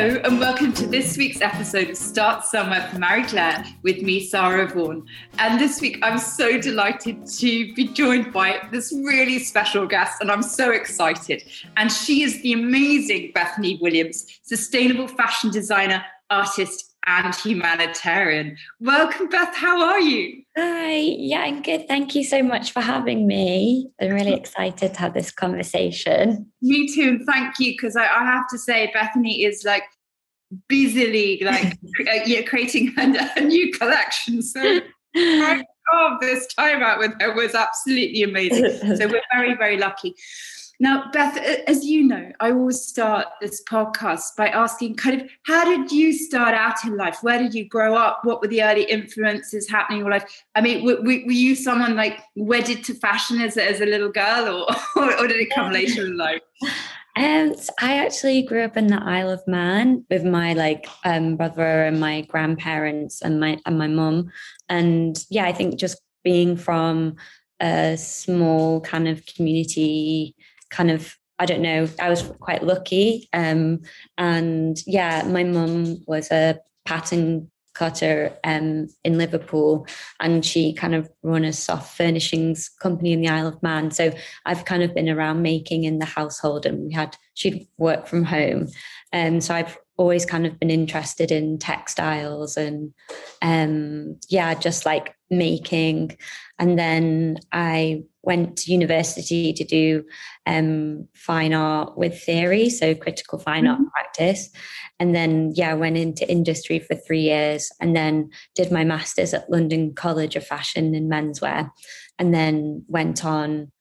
Hello, and welcome to this week's episode of Start Somewhere for Marie Claire with me, Sarah Vaughan. And this week, I'm so delighted to be joined by this really special guest, and I'm so excited. And she is the amazing Bethany Williams, sustainable fashion designer, artist, and humanitarian. Welcome, Beth. How are you? Hi. Yeah, I'm good. Thank you so much for having me. I'm really excited to have this conversation. Me too. And thank you, because I, I, have to say, Bethany is like busily like uh, yeah, creating a, a, new collection. So oh, this time out with her was absolutely amazing. So we're very, very lucky. Now, Beth, as you know, I always start this podcast by asking kind of how did you start out in life? Where did you grow up? What were the early influences happening in your life? I mean, were, were you someone like wedded to fashion as, as a little girl or, or, did it come later in life? Um, I actually grew up in the Isle of Man with my like um, brother and my grandparents and my and my mum, and yeah, I think just being from a small kind of community kind of I don't know, I was quite lucky. Um, and yeah, my mum was a pattern cutter um, in Liverpool, and she kind of run a soft furnishings company in the Isle of Man. So I've kind of been around making in the household, and we had she'd work from home, and um, so I've always kind of been interested in textiles and um, yeah, just like making. And then I went to university to do um, fine art with theory, so critical fine mm-hmm. art practice. And then, yeah, went into industry for three years and then did my master's at London College of Fashion in menswear. And then went on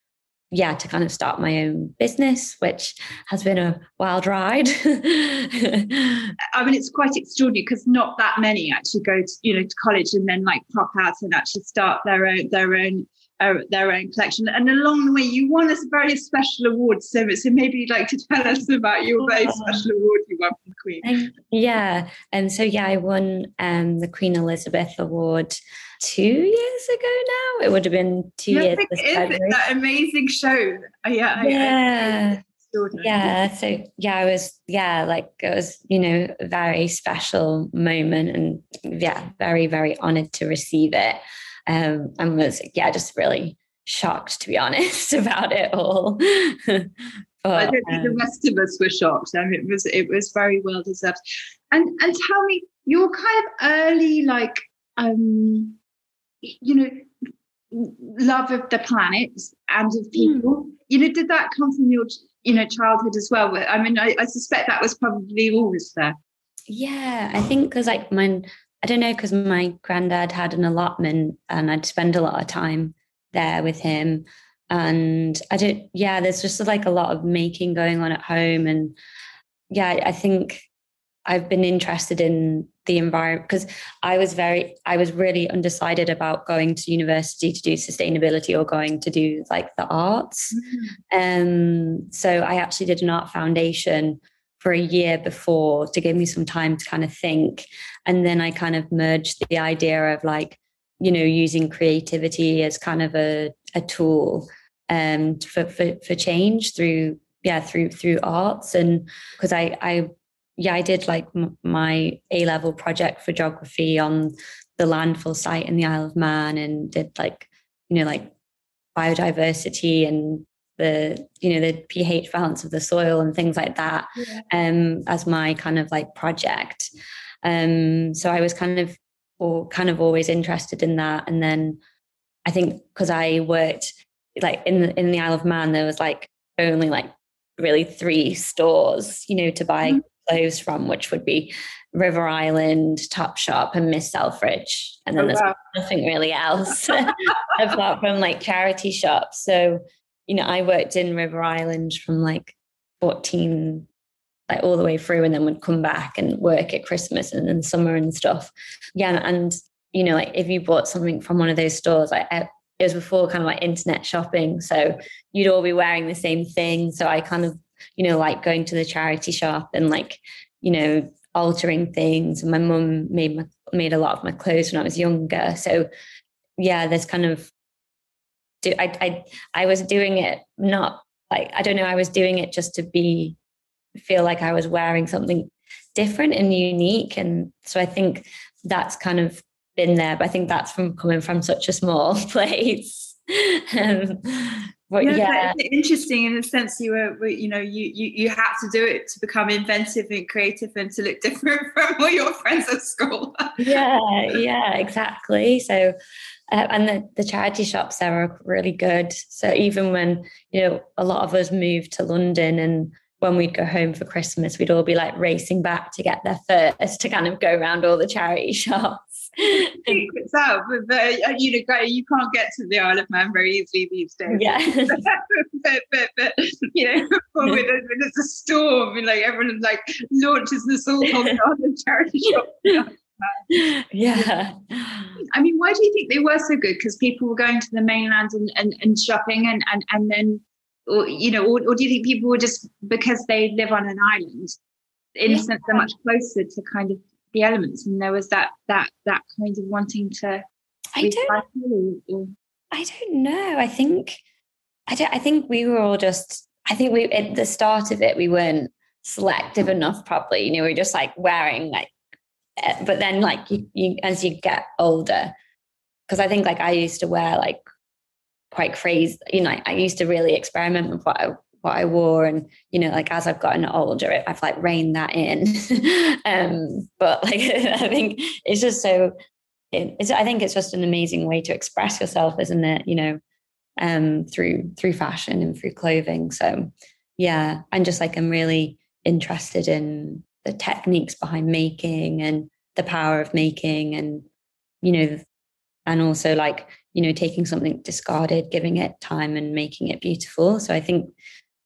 yeah, to kind of start my own business, which has been a wild ride. I mean, it's quite extraordinary because not that many actually go to, you know, to college and then like pop out and actually start their own their own uh, their own collection. And along the way, you won a very special award. So, so maybe you'd like to tell us about your very special award you won from the Queen. Yeah, and so yeah, I won um, the Queen Elizabeth Award two years ago now. It would have been two yeah, years. that amazing show. Uh, yeah. Yeah. yeah so yeah i was yeah like it was you know a very special moment and yeah very very honored to receive it um and was yeah just really shocked to be honest about it all but, I don't think um, the rest of us were shocked. I mean, it was it was very well deserved. And and tell me your kind of early like um you know, love of the planet and of hmm. people. Mm. You know, did that come from your, you know, childhood as well? I mean, I, I suspect that was probably always there. Yeah, I think because like my, I don't know, because my granddad had an allotment and I'd spend a lot of time there with him. And I don't, yeah, there's just like a lot of making going on at home. And yeah, I think I've been interested in the environment because I was very, I was really undecided about going to university to do sustainability or going to do like the arts. Mm-hmm. Um, so I actually did an art foundation for a year before to give me some time to kind of think. And then I kind of merged the idea of like, you know, using creativity as kind of a, a tool um, for, for, for change through yeah through through arts and because I I yeah, I did like m- my A level project for geography on the landfill site in the Isle of Man and did like, you know, like biodiversity and the, you know, the pH balance of the soil and things like that yeah. um, as my kind of like project. Um, so I was kind of, or kind of always interested in that. And then I think because I worked like in the, in the Isle of Man, there was like only like really three stores, you know, to buy mm-hmm clothes from, which would be River Island, Topshop, and Miss Selfridge. And then oh, there's wow. nothing really else apart from like charity shops. So, you know, I worked in River Island from like 14, like all the way through, and then would come back and work at Christmas and then summer and stuff. Yeah. And, you know, like if you bought something from one of those stores, like it was before kind of like internet shopping. So you'd all be wearing the same thing. So I kind of you know, like going to the charity shop and like, you know, altering things. And my mum made my, made a lot of my clothes when I was younger. So yeah, there's kind of do I I I was doing it not like I don't know, I was doing it just to be feel like I was wearing something different and unique. And so I think that's kind of been there, but I think that's from coming from such a small place. um, but yeah, yeah. interesting in the sense you were, you know, you, you you had to do it to become inventive and creative and to look different from all your friends at school. yeah, yeah, exactly. So, uh, and the, the charity shops there are really good. So even when you know a lot of us moved to London and when we'd go home for Christmas, we'd all be like racing back to get there first to kind of go around all the charity shops. Secrets out, but, but uh, you know, you can't get to the Isle of Man very easily these days. Yeah. but, but, but, you know, when, there's a storm and like everyone like launches the assault on the charity shop. yeah. I mean, why do you think they were so good? Because people were going to the mainland and, and, and shopping and, and, and then or you know, or, or do you think people were just because they live on an island, in a sense, they're much closer to kind of the elements, and there was that that that kind of wanting to. I don't. Or, I don't know. I think. I don't. I think we were all just. I think we at the start of it we weren't selective enough. Probably, you know, we are just like wearing like. Eh, but then, like you, you as you get older, because I think like I used to wear like quite crazy. You know, I used to really experiment with what I what I wore, and you know, like as I've gotten older, I've like reined that in. um, but like, I think it's just so. it's, I think it's just an amazing way to express yourself, isn't it? You know, um, through through fashion and through clothing. So, yeah, I'm just like I'm really interested in the techniques behind making and the power of making, and you know, and also like you know taking something discarded giving it time and making it beautiful so i think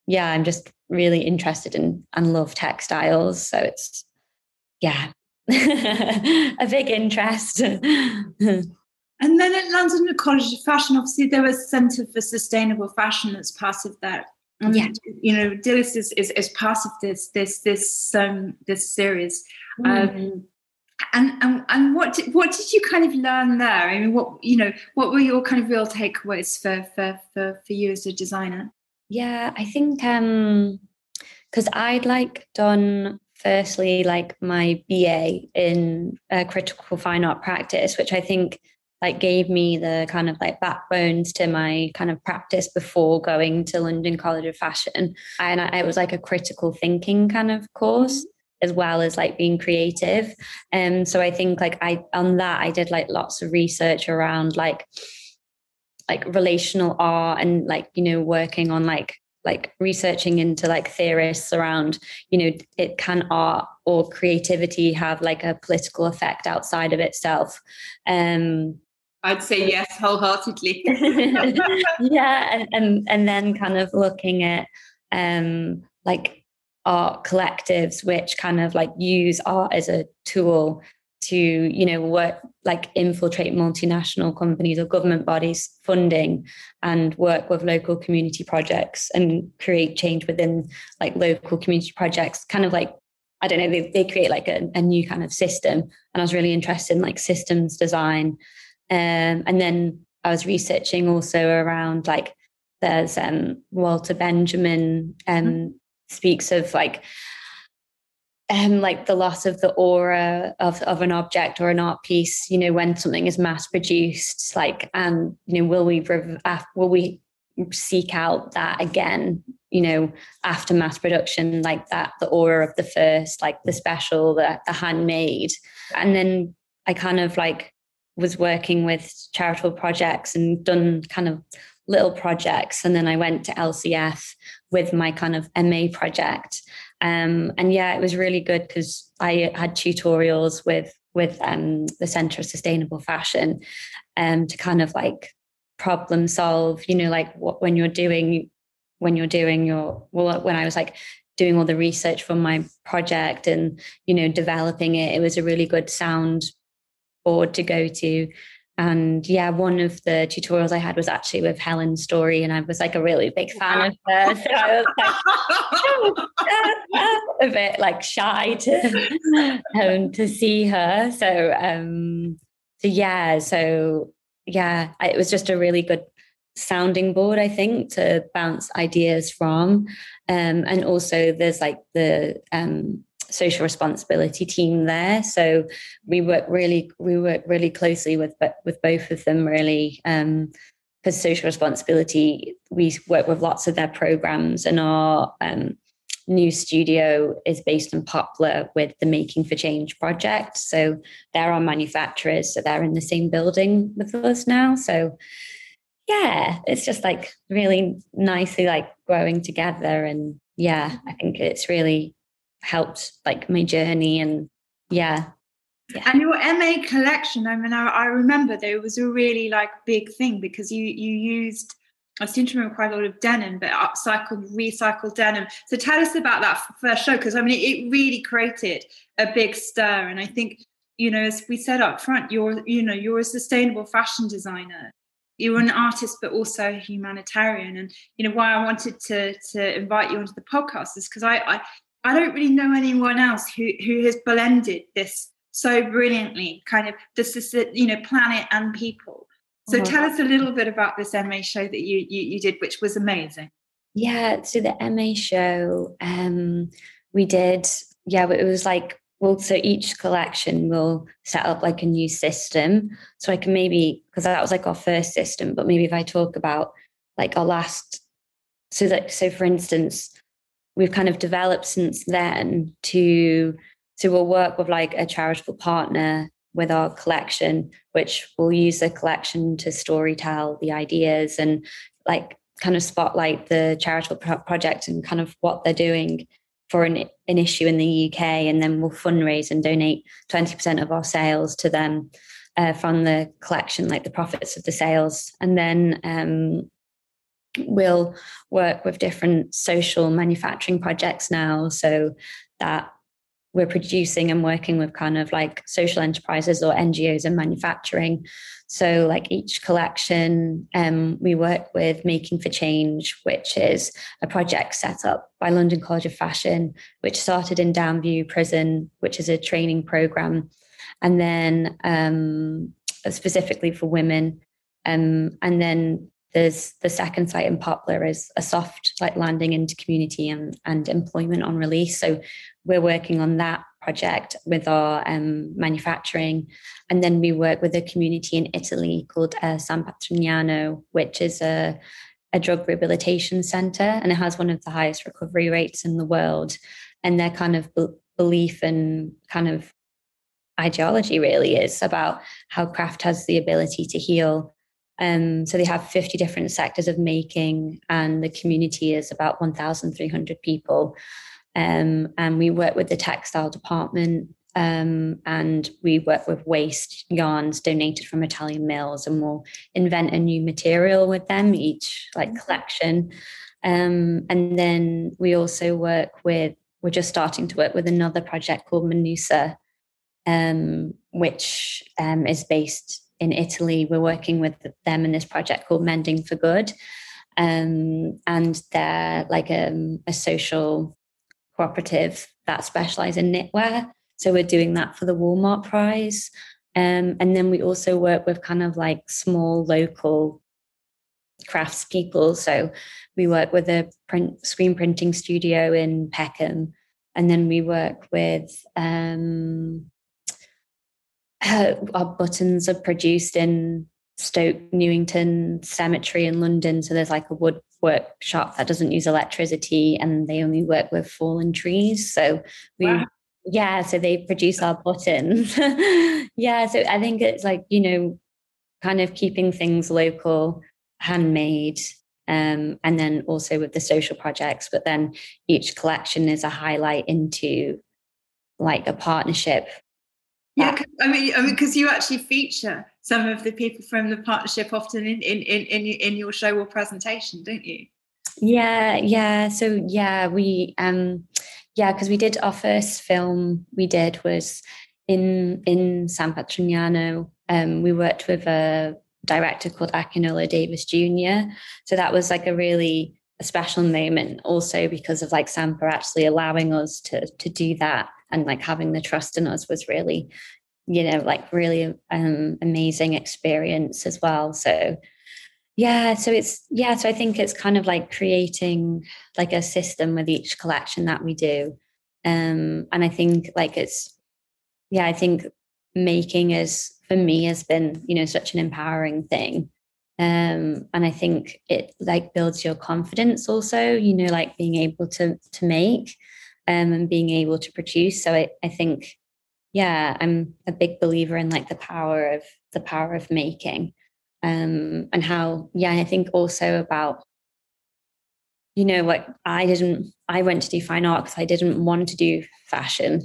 yeah i'm just really interested in and love textiles so it's yeah a big interest and then at london college of fashion obviously there was a centre for sustainable fashion as part of that and yeah. you know Dilys is, is, is part of this this this um this series mm. um and and, and what did, what did you kind of learn there? I mean, what you know, what were your kind of real takeaways for for for, for you as a designer? Yeah, I think um because I'd like done firstly like my BA in uh, critical fine art practice, which I think like gave me the kind of like backbones to my kind of practice before going to London College of Fashion. And I, it was like a critical thinking kind of course as well as like being creative. And um, so I think like I on that I did like lots of research around like like relational art and like you know working on like like researching into like theorists around you know it can art or creativity have like a political effect outside of itself um I'd say yes wholeheartedly. yeah, and, and and then kind of looking at um like art collectives which kind of like use art as a tool to you know work like infiltrate multinational companies or government bodies funding and work with local community projects and create change within like local community projects. Kind of like i don't know they, they create like a, a new kind of system. And i was really interested in like systems design. Um, and then i was researching also around like there's um, walter benjamin um, mm-hmm. speaks of like um, like the loss of the aura of, of an object or an art piece, you know, when something is mass produced, like, and, you know, will we, will we seek out that again, you know, after mass production, like that, the aura of the first, like the special, the, the handmade. And then I kind of like was working with charitable projects and done kind of little projects. And then I went to LCF with my kind of MA project. Um, and yeah, it was really good because I had tutorials with with um, the Centre of Sustainable Fashion um, to kind of like problem solve, you know, like what when you're doing when you're doing your well when I was like doing all the research for my project and you know developing it, it was a really good sound board to go to and yeah, one of the tutorials I had was actually with Helen Storey, and I was like a really big fan of her. So I was like a bit like shy to um, to see her. So um, so yeah, so yeah, it was just a really good sounding board, I think, to bounce ideas from. Um, and also, there's like the um, social responsibility team there. So we work really we work really closely with with both of them really. Um, for social responsibility, we work with lots of their programs, and our um, new studio is based in Poplar with the Making for Change project. So they're our manufacturers, so they're in the same building with us now. So yeah, it's just like really nicely like growing together, and yeah, I think it's really helped like my journey and yeah yeah. And your MA collection, I mean, I, I, remember there was a really like big thing because you you used, I seem to remember quite a lot of denim, but upcycled, recycled denim. So tell us about that first show because I mean, it, it, really created a big stir. And I think, you know, as we said up front, you're you know you're a sustainable fashion designer. You're an artist, but also a humanitarian. And you know why I wanted to to invite you onto the podcast is because I, I I don't really know anyone else who who has blended this so brilliantly, kind of this is you know planet and people. So mm-hmm. tell us a little bit about this MA show that you, you you did, which was amazing. Yeah, so the MA show um, we did, yeah, it was like well, so each collection will set up like a new system. So I can maybe because that was like our first system, but maybe if I talk about like our last, so that so for instance, we've kind of developed since then to so we'll work with like a charitable partner with our collection which we'll use the collection to story tell the ideas and like kind of spotlight the charitable pro- project and kind of what they're doing for an, an issue in the UK and then we'll fundraise and donate 20% of our sales to them uh, from the collection like the profits of the sales. And then um, we'll work with different social manufacturing projects now so that we're producing and working with kind of like social enterprises or NGOs in manufacturing. So, like each collection, um, we work with Making for Change, which is a project set up by London College of Fashion, which started in Downview Prison, which is a training program, and then um, specifically for women. Um, and then there's the second site in Poplar is a soft like landing into community and, and employment on release. So we're working on that project with our um, manufacturing. And then we work with a community in Italy called uh, San Patrignano, which is a, a drug rehabilitation center and it has one of the highest recovery rates in the world. And their kind of be- belief and kind of ideology really is about how craft has the ability to heal um, so they have 50 different sectors of making, and the community is about 1,300 people. Um, and we work with the textile department um, and we work with waste yarns donated from Italian mills, and we'll invent a new material with them each like mm-hmm. collection. Um, and then we also work with we're just starting to work with another project called Manusa, um, which um, is based in Italy. We're working with them in this project called Mending for Good. Um, and they're like a, um, a social cooperative that specialize in knitwear. So we're doing that for the Woolmark Prize. Um, and then we also work with kind of like small local craftspeople. So we work with a print screen printing studio in Peckham. And then we work with um, uh, our buttons are produced in Stoke Newington Cemetery in London. So there's like a wood workshop that doesn't use electricity and they only work with fallen trees. So we, wow. yeah, so they produce our buttons. yeah, so I think it's like, you know, kind of keeping things local, handmade. Um, and then also with the social projects, but then each collection is a highlight into like a partnership yeah, I mean, I mean, because you actually feature some of the people from the partnership often in in in in your show or presentation, don't you? Yeah, yeah. So yeah, we um yeah, because we did our first film we did was in in San Patrignano. Um, we worked with a director called Akinola Davis Jr. So that was like a really a special moment also because of like Sampa actually allowing us to to do that and like having the trust in us was really you know like really um amazing experience as well. So yeah so it's yeah so i think it's kind of like creating like a system with each collection that we do. Um, and I think like it's, yeah, I think making is for me has been, you know, such an empowering thing. Um, and I think it like builds your confidence also, you know, like being able to to make um, and being able to produce. So I, I think, yeah, I'm a big believer in like the power of the power of making. Um, and how, yeah, I think also about you know what i didn't i went to do fine art because i didn't want to do fashion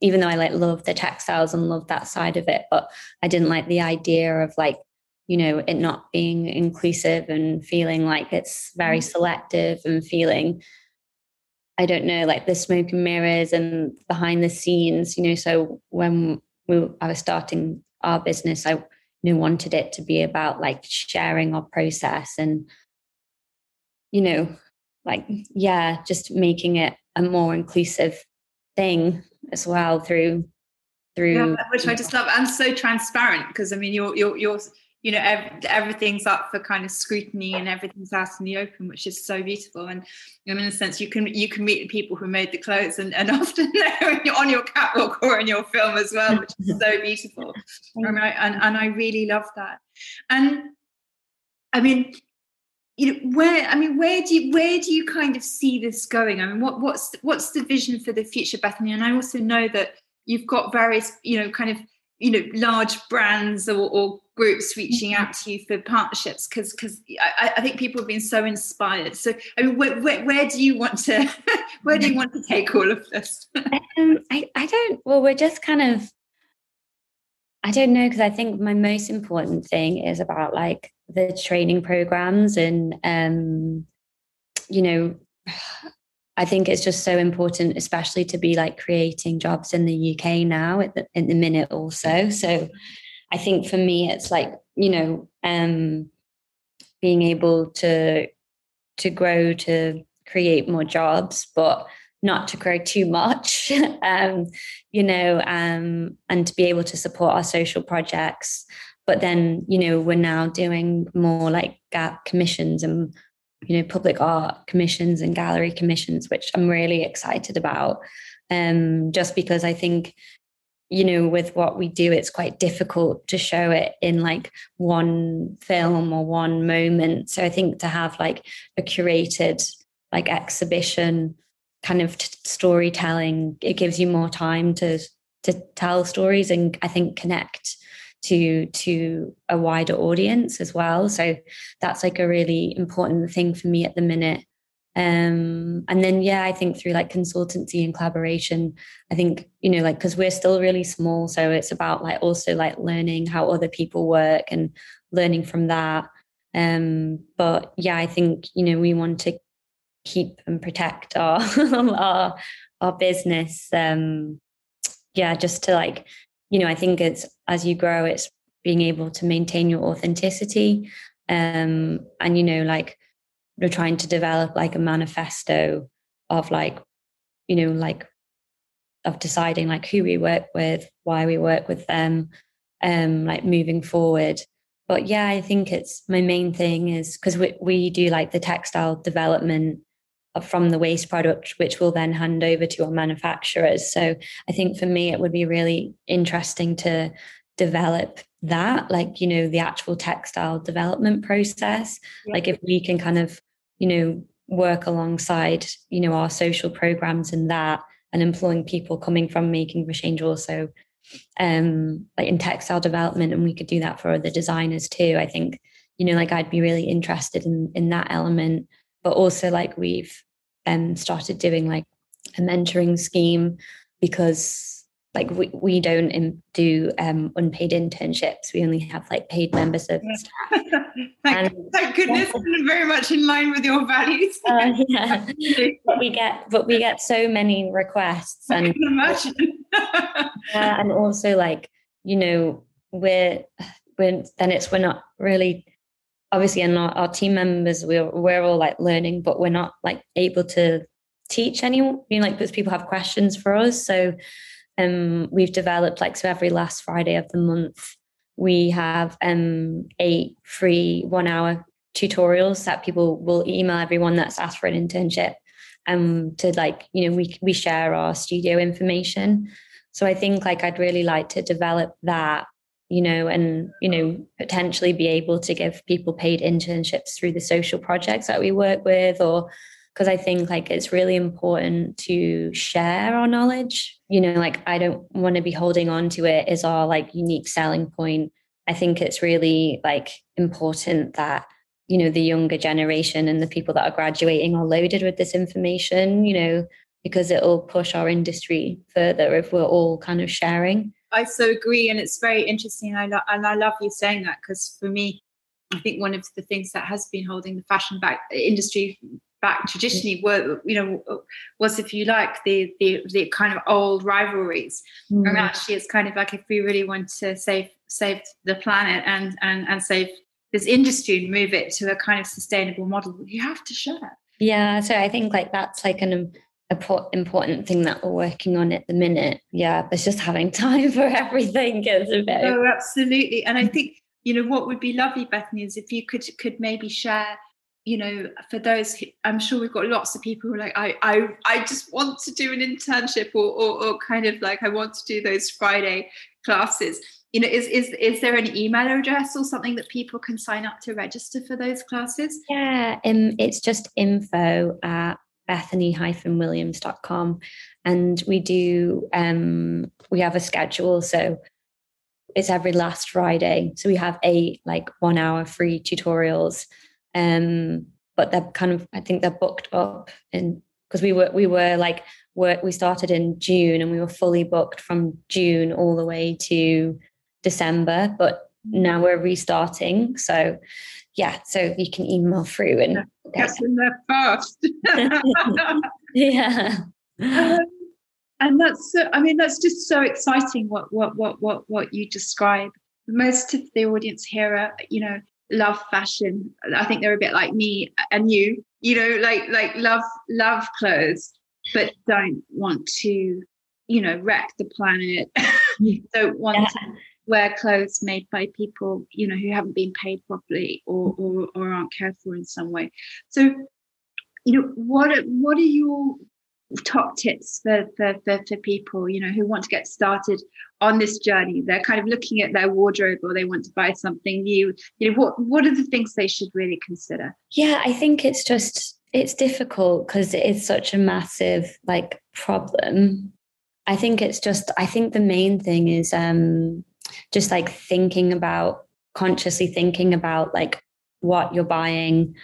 even though i like love the textiles and love that side of it but i didn't like the idea of like you know it not being inclusive and feeling like it's very mm. selective and feeling i don't know like the smoke and mirrors and behind the scenes you know so when we, i was starting our business i you know wanted it to be about like sharing our process and you know like yeah just making it a more inclusive thing as well through through yeah, which i just love and so transparent because i mean you're you're you're you know ev- everything's up for kind of scrutiny and everything's out in the open which is so beautiful. And in a sense you can you can meet the people who made the clothes and, and often they're on your catwalk or in your film as well which is so beautiful. And I, and, and I really love that. And I mean you know where i mean where do you where do you kind of see this going? I mean what what's what's the vision for the future bethany? And i also know that you've got various you know kind of you know large brands or, or groups reaching out to you for partnerships because because I, I, think people have been so inspired. So i mean where, where, where do you want to where do you want to take all of this? Um, I, I don't well we're just kind of I don't know because I think my most important thing is about like the training programs and um you know I think it's just so important, especially to be like creating jobs in the UK now at the, in the minute also. So I think for me, it's like, you know, um, being able to to grow to create more jobs, but not to grow too much, um, you know, um, and to be able to support our social projects. But then, you know, we're now doing more like gap commissions and, you know, public art commissions and gallery commissions, which I'm really excited about. Um, just because I think, you know, with what we do, it's quite difficult to show it in like one film or one moment. So I think to have like a curated like exhibition kind of t- storytelling it gives you more time to to tell stories and i think connect to to a wider audience as well. So that's like a really important thing for me at the minute. Um and then yeah i think through like consultancy and collaboration i think you know like because we're still really small so it's about like also like learning how other people work and learning from that. Um but yeah i think you know we want to keep and protect our our our business um yeah just to like you know i think it's as you grow it's being able to maintain your authenticity. Um and you know like we're trying to develop like a manifesto of like you know like of deciding like who we work with why we work with them um like moving forward. But yeah i think it's my main thing is because we, we do like the textile development from the waste product, which we'll then hand over to our manufacturers. So I think for me, it would be really interesting to develop that, like, you know, the actual textile development process. Yeah. Like, if we can kind of, you know, work alongside, you know, our social programs and that and employing people coming from making for change also um like in textile development and we could do that for other designers too i think you know like i'd be really interested in in that element but also like we've um, started doing like a mentoring scheme because like we, we don't do um, unpaid internships. We only have like paid members of staff. Thank, and, thank goodness yeah. very much in line with your values. Uh, yeah. But we get but we get so many requests and I can imagine. yeah, and also like you know we're we're then it's we're not really obviously and our, our team members we're, we're all like learning but we're not like able to teach anyone you know, like because people have questions for us. So um we've developed like so every last friday of the month we have um eight free one hour tutorials that people will email everyone that's asked for an internship and to like you know we we share our studio information. So i think like i'd really like to develop that you know and you know potentially be able to give people paid internships through the social projects that we work with or because i think like it's really important to share our knowledge. You know like i don't want to be holding on to it as our like unique selling point. I think it's really like important that you know the younger generation and the people that are graduating are loaded with this information you know because it'll push our industry further if we're all kind of sharing i so agree and it's very interesting I lo- and i love you saying that because for me i think one of the things that has been holding the fashion back industry back traditionally were you know was if you like the the, the kind of old rivalries mm. and actually it's kind of like if we really want to save save the planet and and and save this industry and move it to a kind of sustainable model, you have to share. Yeah, so I think like that's like an important thing that we're working on at the minute. Yeah, but just having time for everything is a bit. Oh, absolutely. And I think you know what would be lovely, Bethany, is if you could could maybe share. You know, for those, who, I'm sure we've got lots of people who are like, I, I, I just want to do an internship, or, or, or kind of like I want to do those Friday classes you know is is is there an email address or something that people can sign up to register for those classes yeah um, it's just info at bethany-williams.com and we do um we have a schedule. So it's every last friday. So we have eight like one hour free tutorials. Um but they're kind of i think they're booked up and because we were we were like work we started in june and we were fully booked from june all the way to December, but now we're restarting. So yeah, so you can email through and get in there fast. yeah. Um, and that's I mean that's just so exciting what what what what what you describe. Most of the audience here are, you know, love fashion. I think they're a bit like me and you, you know, like like love love clothes, but don't want to, you know, wreck the planet. don't want yeah. to wear clothes made by people you know who haven't been paid properly or or, or aren't cared for in some way. So you know what are, what are your top tips for, for, for, for people you know who want to get started on this journey? They're kind of looking at their wardrobe or they want to buy something new. You know what what are the things they should really consider? Yeah i think it's just it's difficult because it is such a massive like problem. I think it's just i think the main thing is um just like thinking about consciously thinking about like what you're buying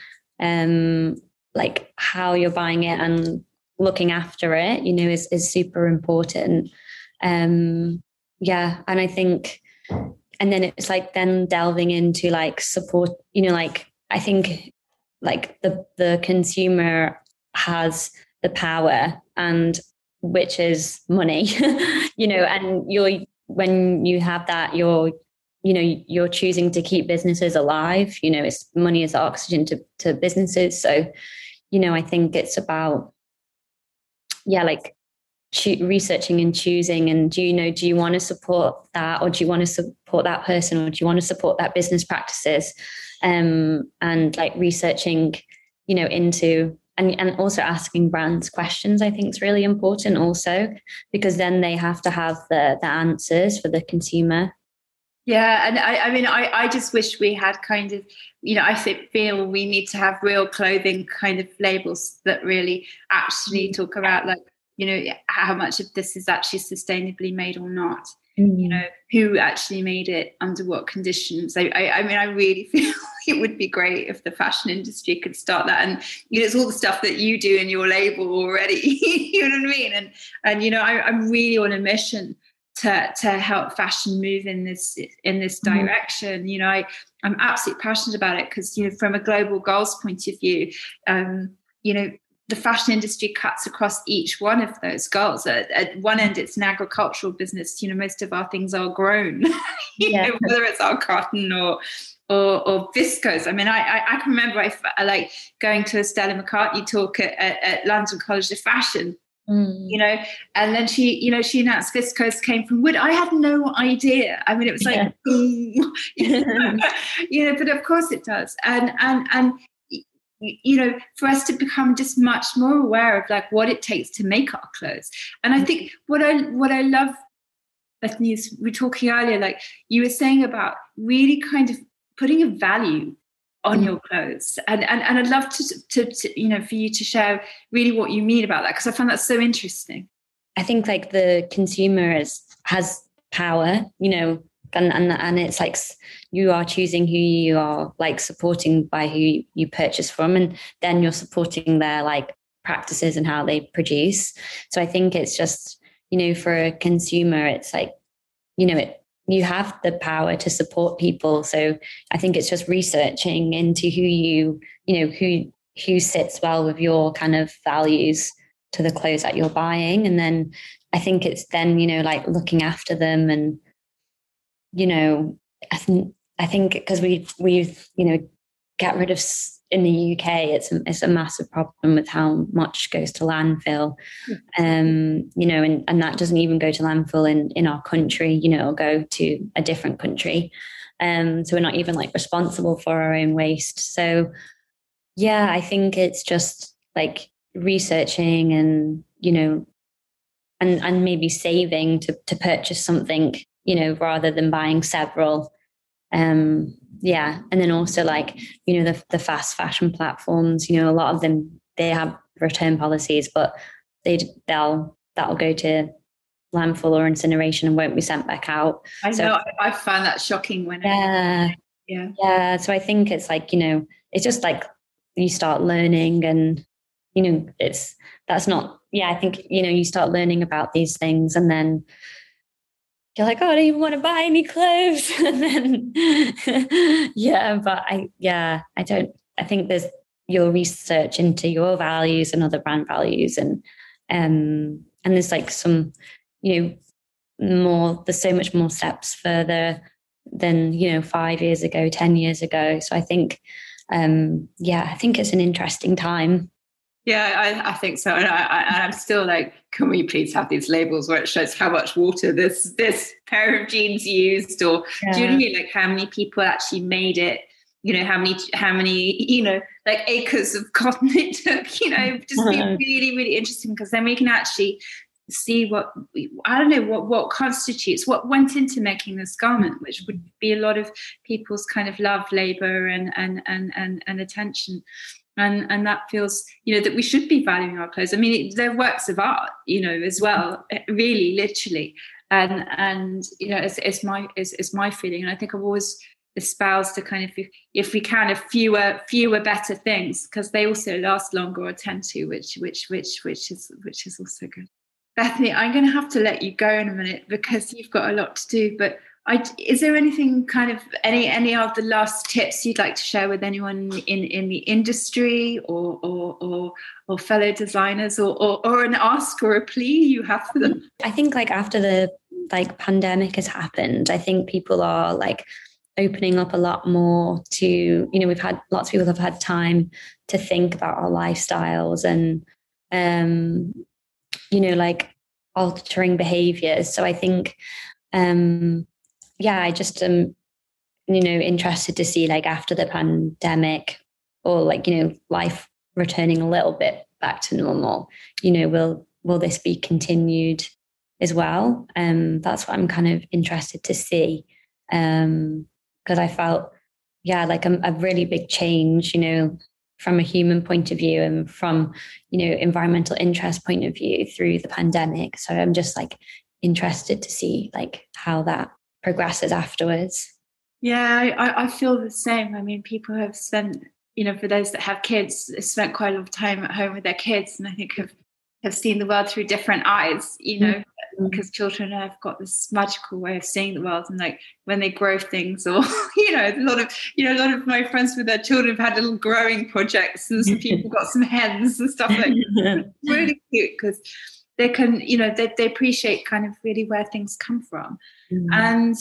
um like how you're buying it and looking after it you know is is super important. Um yeah and i think and then it's like then delving into like support you know like i think like the the consumer has the power and which is money you know and you're when you have that, you're you know you're choosing to keep businesses alive. You know, it's money is oxygen to to businesses. So, you know, I think it's about yeah, like researching and choosing and do you know do you want to support that or do you want to support that person or do you want to support that business practices um and like researching you know into and, and also asking brands questions i think is really important also because then they have to have the the answers for the consumer yeah and i, I mean I, I just wish we had kind of you know i feel we need to have real clothing kind of labels that really actually mm-hmm. talk about like you know how much of this is actually sustainably made or not mm. you know who actually made it under what conditions I, I, I mean i really feel it would be great if the fashion industry could start that and you know it's all the stuff that you do in your label already you know what i mean and and you know I, i'm really on a mission to to help fashion move in this in this mm. direction mm. you know i i'm absolutely passionate about it because you know from a global goals point of view um you know the fashion industry cuts across each one of those goals. At, at, one end, it's an agricultural business. You know, most of our things are grown, yeah. know, whether it's our cotton or or, or viscose. I mean, I, I, I can remember I, I, like going to a Stella McCartney talk at, at, at London College of Fashion. Mm. You know, and then she, you know, she announced viscose came from wood. I had no idea. I mean, it was like, yeah. you, know, you know, but of course it does. And and and you know for us to become just much more aware of like what it takes to make our clothes. And i mm. think what i what i love Bethany we were talking earlier like you were saying about really kind of putting a value on mm. your clothes. And, and and i'd love to, to, to you know for you to share really what you mean about that because i find that so interesting. I think like the consumer is has power you know and and, and it's like you are choosing who you are like supporting by who you purchase from. And then you're supporting their like practices and how they produce. So i think it's just you know for a consumer it's like you know it you have the power to support people. So i think it's just researching into who you you know who who sits well with your kind of values to the clothes that you're buying. And then i think it's then you know like looking after them and you know i think i think because we we've you know get rid of in the UK, it's a, it's a massive problem with how much goes to landfill. Um, you know, and, and that doesn't even go to landfill in, in our country, you know, it'll go to a different country. Um, so we're not even like responsible for our own waste. So yeah, I think it's just like researching and, you know, and, and maybe saving to, to purchase something, you know, rather than buying several. Um, yeah and then also like you know the, the fast fashion platforms you know a lot of them they have return policies but they they'll that'll go to landfill or incineration and won't be sent back out. I so, know i find that shocking when yeah. I, yeah. Yeah so i think it's like you know it's just like you start learning and you know it's that's not yeah i think you know you start learning about these things and then you're like, oh, I don't even want to buy any clothes. and then, yeah, but I, yeah, I don't, I think there's your research into your values and other brand values. And, um, and there's like some, you know, more, there's so much more steps further than, you know, five years ago, 10 years ago. So I think, um, yeah, I think it's an interesting time yeah, I, I, think so, and I, am still like, can we please have these labels where it shows how much water this this pair of jeans used, or yeah. do you know like how many people actually made it? You know how many how many you know like acres of cotton it took. You know, just be really really interesting because then we can actually see what I don't know what what constitutes what went into making this garment, which would be a lot of people's kind of love, labor, and and and and, and attention and and that feels you know that we should be valuing our clothes. I mean they're works of art you know as well eh, really literally. And and you know it's, it's my it's, it's my feeling. And i think i've always espoused to kind of if, we can a fewer fewer better things because they also last longer or tend to which which which which is which is also good. Bethany i'm going to have to let you go in a minute because you've got a lot to do but I, is there anything kind of any any of the last tips you'd like to share with anyone in in the industry or or or, or fellow designers or, or, or an ask or a plea you have for them? I think like after the like pandemic has happened, I think people are like opening up a lot more to you know we've had lots of people have had time to think about our lifestyles and um you know like altering behaviors so i think um yeah, I just am, you know, interested to see like after the pandemic or like, you know, life returning a little bit back to normal, you know, will will this be continued as well? Um, that's what I'm kind of interested to see. Um, because I felt, yeah, like a, a really big change, you know, from a human point of view and from you know environmental interest point of view through the pandemic so i'm just like interested to see like how that progresses afterwards. Yeah, I, I feel the same. I mean, people have spent, you know, for those that have kids, spent quite a lot of time at home with their kids, and I think have have seen the world through different eyes. You know, mm-hmm. because children have got this magical way of seeing the world, and like when they grow things, or you know, a lot of you know, a lot of my friends with their children have had little growing projects, and some people got some hens and stuff like. That. really cute because they can you know they, they appreciate kind of really where things come from mm. and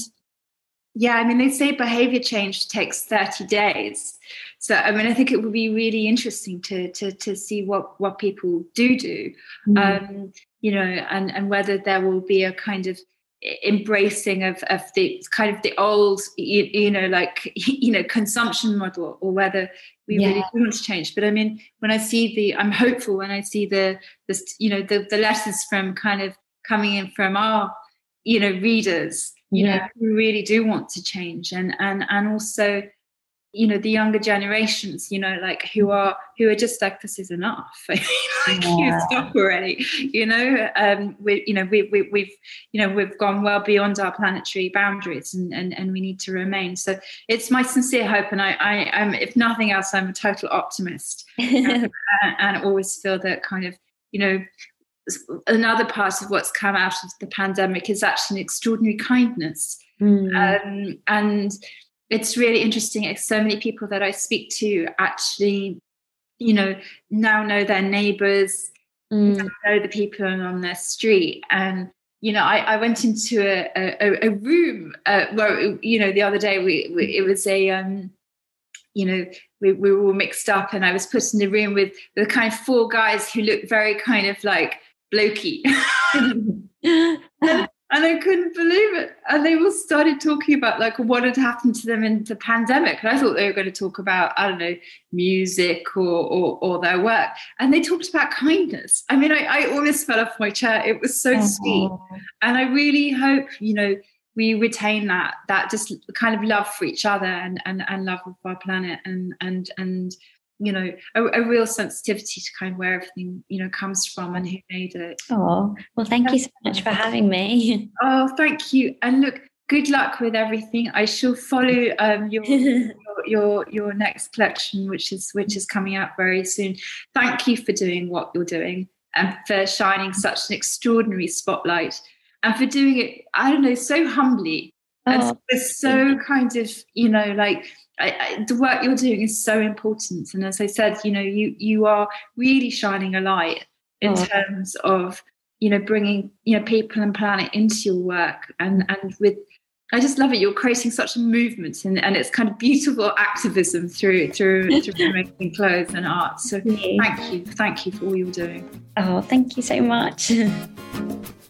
yeah i mean they say behavior change takes 30 days so i mean i think it would be really interesting to to to see what what people do do mm. um you know and and whether there will be a kind of embracing of, of the kind of the old you, you, know like you know consumption model or whether we yeah. really want to change but i mean when i see the i'm hopeful when i see the this you know the, the letters from kind of coming in from our you know readers you yeah. know who really do want to change and and and also you know the younger generations you know like who are who are just like this is enough. Like yeah. you stop already. You know um we you know we, we we've you know we've gone well beyond our planetary boundaries and and, and we need to remain. So it's my sincere hope and i i am if nothing else i'm a total optimist. And, and always feel that kind of you know another part of what's come out of the pandemic is actually an extraordinary kindness. Mm. um, and it's really interesting. So many people that I speak to actually, you know, now know their neighbors, mm. know the people on their street. And, you know, I, I went into a, a, a room uh, where, you know, the other day we, we it was a, um, you know, we, we were all mixed up and I was put in the room with the kind of four guys who looked very kind of like blokey. and, and I couldn't believe it. And they all started talking about like what had happened to them in the pandemic. And I thought they were going to talk about, I don't know, music or or, or their work. And they talked about kindness. I mean, I, I almost fell off my chair. It was so uh-huh. sweet. And I really hope, you know, we retain that that just kind of love for each other and and, and love of our planet and and and you know a, a, real sensitivity to kind of where everything you know comes from and who made it. Oh well thank you so much for having me. Oh thank you. And look good luck with everything. I shall follow um, your, your, your your next collection which is which is coming out very soon. Thank you for doing what you're doing and for shining such an extraordinary spotlight and for doing it i don't know so humbly oh, and so kind of you know like I, I, the work you're doing is so important. And as i said you know you you are really shining a light in oh. terms of you know bringing you know people and planet into your work. And and with i just love it. You're creating such a movement and, and it's kind of beautiful activism through through through making clothes and art. So thank you. Thank you for all you're doing. Oh thank you so much